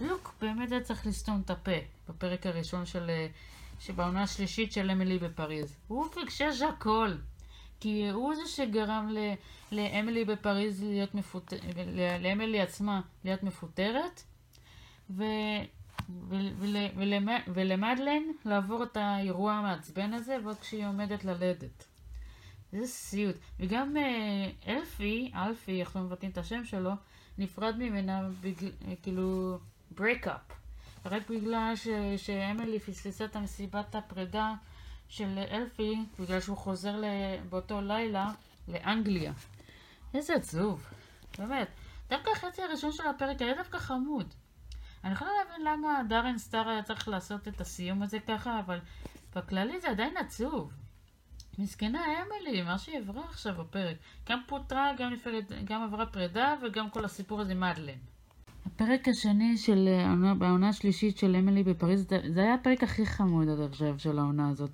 לוק באמת היה צריך לסתום את הפה בפרק הראשון של... אה, שבעונה השלישית של אמילי בפריז. הוא פקשש הכל. כי הוא זה שגרם ל, לאמילי בפריז להיות מפוטרת, לאמילי עצמה להיות מפוטרת, ו, ו, ול, ול, ולמדלן לעבור את האירוע המעצבן הזה, ועוד כשהיא עומדת ללדת. זה סיוט. וגם אה, אלפי, אלפי, איך לא מבטאים את השם שלו, נפרד ממנה, בגל, כאילו, break-up. רק בגלל ש, שאמילי פספסה את המסיבת הפרידה של אלפי, בגלל שהוא חוזר באותו לילה לאנגליה. איזה עצוב, באמת. דווקא החצי הראשון של הפרק היה דווקא חמוד. אני יכולה להבין למה דארן סטאר היה צריך לעשות את הסיום הזה ככה, אבל בכללי זה עדיין עצוב. מסכנה אמילי, מה שהיא עברה עכשיו בפרק. גם פוטרה, גם, נפרד, גם עברה פרידה וגם כל הסיפור הזה מדלן. הפרק השני של העונה השלישית של אמילי בפריז, זה היה הפרק הכי חמוד עד עכשיו של העונה הזאת.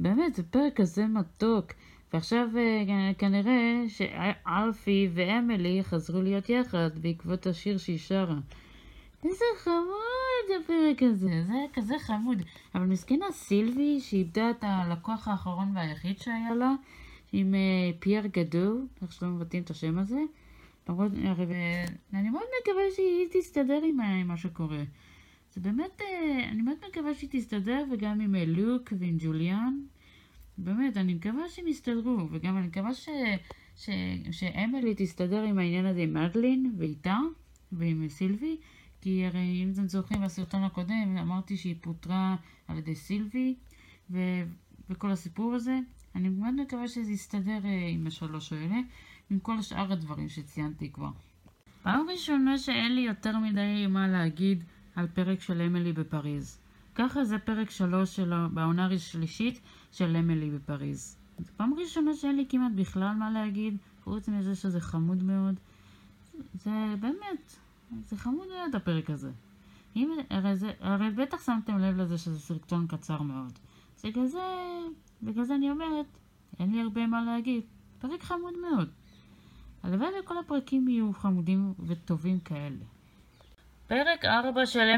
באמת, זה פרק כזה מתוק. ועכשיו אה, כנראה שאלפי ואמילי חזרו להיות יחד בעקבות השיר שהיא שרה. איזה חמוד הפרק הזה, זה היה כזה חמוד. אבל מסכנה סילבי שאיבדה את הלקוח האחרון והיחיד שהיה לה, עם אה, פייר גדול, איך שלא מבטאים את השם הזה. למרות, אני מאוד מקווה שהיא תסתדר עם מה שקורה. זה באמת, אה, אני מאוד מקווה שהיא תסתדר, וגם עם אה, לוק ועם ג'וליאן. באמת, אני מקווה שהם יסתדרו, וגם אני מקווה ש, ש, שאמילי תסתדר עם העניין הזה עם מדלין ואיתה, ועם אה, סילבי, כי הרי אם אתם זוכרים בסרטון הקודם, אמרתי שהיא פוטרה על ידי סילבי, ו, וכל הסיפור הזה. אני מאוד מקווה שזה יסתדר עם השלוש האלה. עם כל שאר הדברים שציינתי כבר. פעם ראשונה שאין לי יותר מדי מה להגיד על פרק של אמילי בפריז. ככה זה פרק שלוש שלו בעונה השלישית של אמילי בפריז. זו פעם ראשונה שאין לי כמעט בכלל מה להגיד, חוץ מזה שזה חמוד מאוד. זה באמת, זה חמוד מאוד הפרק הזה. אם, הרי, זה, הרי בטח שמתם לב לזה שזה סרטון קצר מאוד. זה כזה, בגלל זה אני אומרת, אין לי הרבה מה להגיד. פרק חמוד מאוד. הלוואי וכל הפרקים יהיו חמודים וטובים כאלה. פרק 4 של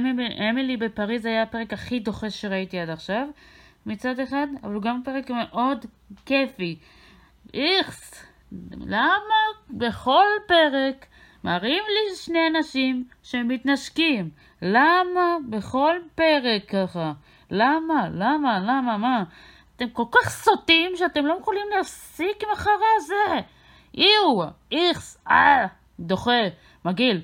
אמילי בפריז היה הפרק הכי דוחה שראיתי עד עכשיו, מצד אחד, אבל הוא גם פרק מאוד כיפי. איכס, למה בכל פרק מראים לי שני אנשים שמתנשקים? למה בכל פרק ככה? למה? למה? למה? מה? אתם כל כך סוטים שאתם לא יכולים להפסיק עם החרא הזה. איו, איכס, אה, דוחה, מגעיל.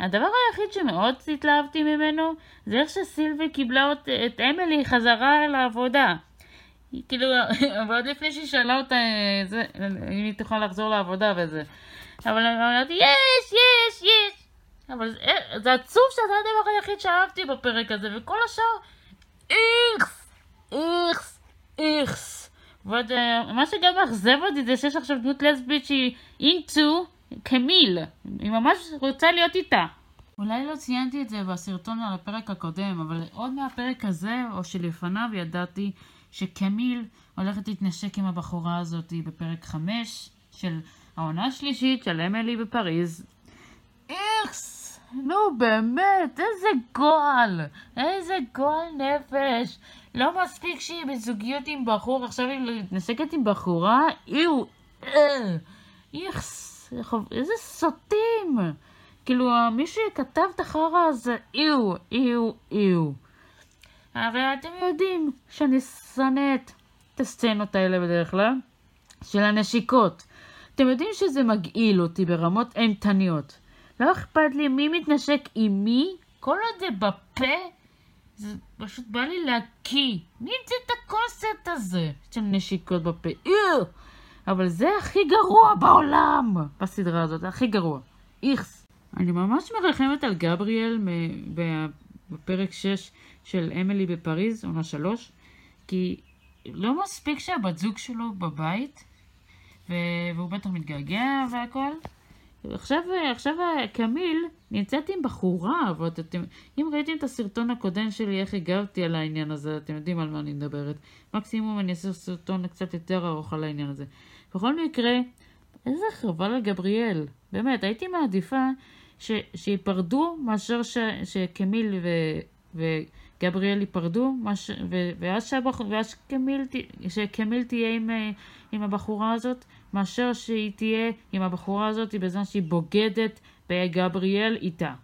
הדבר היחיד שמאוד התלהבתי ממנו זה איך שסילבי קיבלה את, את אמילי חזרה לעבודה. כאילו, אבל עוד לפני שהיא שאלה אותה זה, אם היא תוכל לחזור לעבודה וזה. אבל אמרתי, יש, יש, יש. אבל זה, זה עצוב שזה הדבר היחיד שאהבתי בפרק הזה, וכל השאר, איכס, איכס, איכס. ועוד, אה, מה שגם מאכזב אותי זה שיש עכשיו דמות לסבית שהיא אינטו קמיל. היא ממש רוצה להיות איתה. אולי לא ציינתי את זה בסרטון על הפרק הקודם, אבל עוד מהפרק הזה, או שלפניו, ידעתי שקמיל הולכת להתנשק עם הבחורה הזאת בפרק 5 של העונה השלישית של אמילי בפריז. איכס! נו באמת, איזה גועל! איזה גועל נפש! לא מספיק שהיא בזוגיות עם בחור, עכשיו היא מתנשקת עם בחורה? איו! אה, איכס! איזה סוטים! כאילו, מי שכתב את החרא הזה, איו, איו, איו. הרי אתם יודעים שאני שונאת את הסצנות האלה בדרך כלל, של הנשיקות. אתם יודעים שזה מגעיל אותי ברמות אימתניות. לא אכפת לי מי מתנשק עם מי, כל עוד זה בפה, זה פשוט בא לי להקיא. מי המציא את הקונספט הזה של נשיקות בפה? איר! אבל זה הכי גרוע בעולם בסדרה הזאת, זה הכי גרוע. איכס. אני ממש מרחמת על גבריאל בפרק 6 של אמילי בפריז, עונה 3, כי לא מספיק שהבת זוג שלו בבית, והוא בטח מתגעגע והכל, עכשיו, עכשיו קמיל נמצאת עם בחורה, ואתם, אם ראיתם את הסרטון הקודם שלי, איך הגבתי על העניין הזה, אתם יודעים על מה אני מדברת. מקסימום אני אעשה סרטון קצת יותר ארוך על העניין הזה. בכל מקרה, איזה חבל על גבריאל. באמת, הייתי מעדיפה ש, שיפרדו מאשר ש, שקמיל ו, וגבריאל ייפרדו, מש, ו, ואז, שהבח, ואז שקמיל, שקמיל תהיה עם, עם הבחורה הזאת, מאשר שהיא תהיה עם הבחורה הזאת בזמן שהיא בוגדת בגבריאל איתה.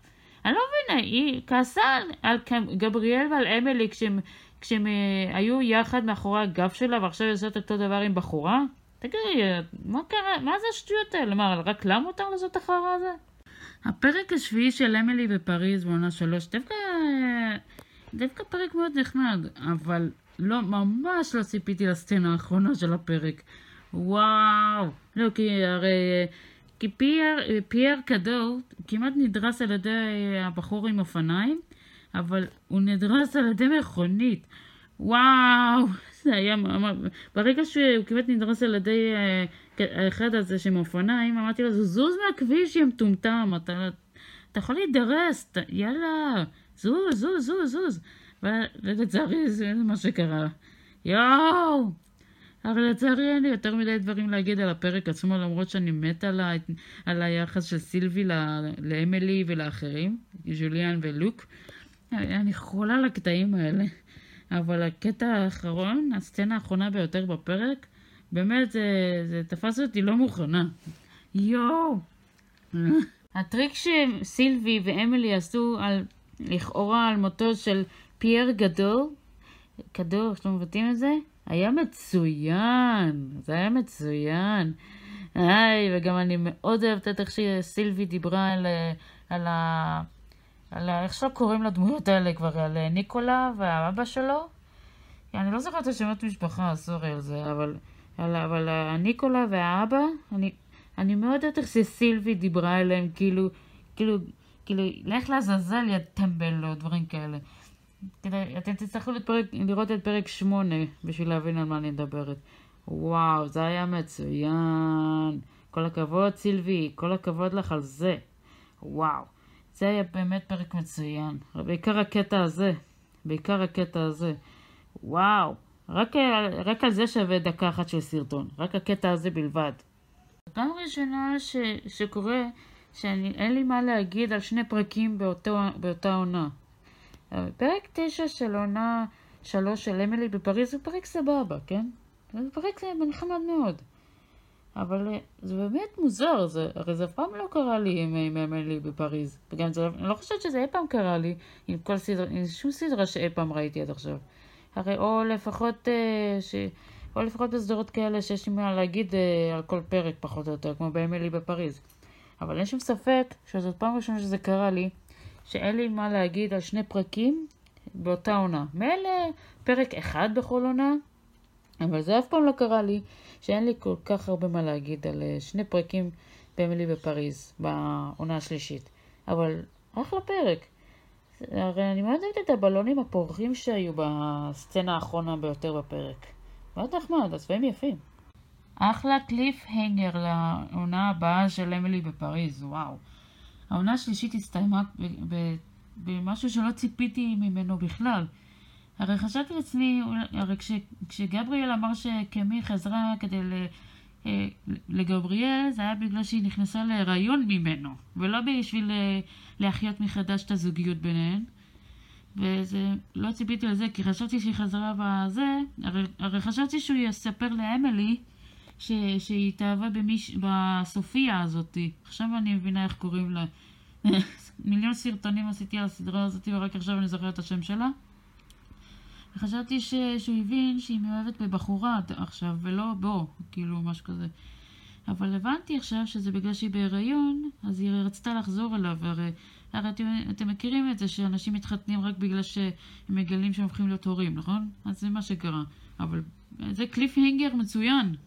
אני לא מבינה, היא כעסה על, על גבריאל ועל אמילי כשהם, כשהם אה, היו יחד מאחורי הגב שלה ועכשיו היא עושה אותו דבר עם בחורה? תגידי, מה קרה? מה זה השטויות האלה? מה, רק למה מותר לעשות החרא הזה? הפרק השביעי של אמילי בפריז בעונה שלוש, דווקא, דווקא פרק מאוד נחמד, אבל לא, ממש לא ציפיתי לסצנה האחרונה של הפרק. וואו, לא, כי הרי, כי פייר, פייר קדור כמעט נדרס על ידי הבחור עם אופניים, אבל הוא נדרס על ידי מכונית. וואו, זה היה, ברגע שהוא כמעט נדרס על ידי אה, האחד הזה שעם אופניים, אמרתי לו, זוז מהכביש, יא מטומטם, אתה, אתה יכול להידרס, אתה, יאללה, זוז, זוז, זוז, זוז. ולצערי זה מה שקרה. יואו! אבל לצערי אין לי יותר מדי דברים להגיד על הפרק עצמו, למרות שאני מתה על, ה... על היחס של סילבי לאמילי ולאחרים, ז'וליאן ולוק. אני חולה על הקטעים האלה. אבל הקטע האחרון, הסצנה האחרונה ביותר בפרק, באמת זה, זה תפס אותי לא מוכנה. יואו! הטריק שסילבי ואמילי עשו על, לכאורה על מותו של פייר גדול, גדול, איך אתם מבטאים את זה? היה מצוין, זה היה מצוין. היי, וגם אני מאוד אוהבת את איך שסילבי דיברה על, על ה... על איך שלא קוראים לדמויות האלה כבר, על ניקולה והאבא שלו. אני לא זוכרת את השמות משפחה, סורי על זה, אבל, על, אבל ניקולה והאבא, אני, אני מאוד אוהבת איך שסילבי דיברה אליהם, כאילו, כאילו, כאילו, לך לעזאזל יא טמבל או דברים כאלה. כדי, אתם תצטרכו לפרק, לראות את פרק שמונה בשביל להבין על מה אני מדברת. וואו, זה היה מצוין. כל הכבוד, סילבי, כל הכבוד לך על זה. וואו. זה היה באמת פרק מצוין. בעיקר הקטע הזה. בעיקר הקטע הזה. וואו. רק, רק על זה שווה דקה אחת של סרטון. רק הקטע הזה בלבד. פעם ראשונה ש, שקורה שאין לי מה להגיד על שני פרקים באותו, באותה עונה. פרק תשע של עונה שלוש של אמילי בפריז הוא פרק סבבה, כן? זה פרק נחמד מאוד. אבל אה, זה באמת מוזר, זה, הרי זה אף פעם לא קרה לי עם, עם אמילי בפריז. וגם זה, אני לא חושבת שזה אי פעם קרה לי עם כל סדרה, עם שום סדרה שאי פעם ראיתי עד עכשיו. הרי או לפחות, אה, ש, או לפחות בסדרות כאלה שיש לי מה להגיד אה, על כל פרק פחות או יותר, כמו באמילי בפריז. אבל אין שום ספק שזאת פעם ראשונה שזה קרה לי, שאין לי מה להגיד על שני פרקים באותה עונה. מילא פרק אחד בכל עונה, אבל זה אף פעם לא קרה לי. שאין לי כל כך הרבה מה להגיד על אה, שני פרקים באמילי בפריז, בעונה השלישית. אבל אחלה פרק. הרי אני מאוד אוהבת את הבלונים הפורחים שהיו בסצנה האחרונה ביותר בפרק. מאוד נחמד, הצבעים יפים. אחלה קליף הנגר לעונה הבאה של אמילי בפריז, וואו. העונה השלישית הסתיימה במשהו שלא ציפיתי ממנו בכלל. הרי חשבתי לעצמי, הרי כש, כשגבריאל אמר שקמי חזרה כדי אה, לגבריאל, זה היה בגלל שהיא נכנסה להיריון ממנו, ולא בשביל אה, להחיות מחדש את הזוגיות ביניהן. וזה, לא ציפיתי לזה, כי חשבתי שהיא חזרה בזה, הרי, הרי חשבתי שהוא יספר לאמילי ש, שהיא התאהבה במיש, בסופיה הזאתי. עכשיו אני מבינה איך קוראים לה. מיליון סרטונים עשיתי על הסדרה הזאתי, ורק עכשיו אני זוכרת את השם שלה. וחשבתי ש... שהוא הבין שהיא מאוהבת בבחורה עכשיו, ולא בו, כאילו, משהו כזה. אבל הבנתי עכשיו שזה בגלל שהיא בהיריון, אז היא רצתה לחזור אליו, הרי, הרי אתם, אתם מכירים את זה שאנשים מתחתנים רק בגלל שהם מגלים שהם הופכים להיות הורים, נכון? אז זה מה שקרה. אבל זה קליף הנגר מצוין.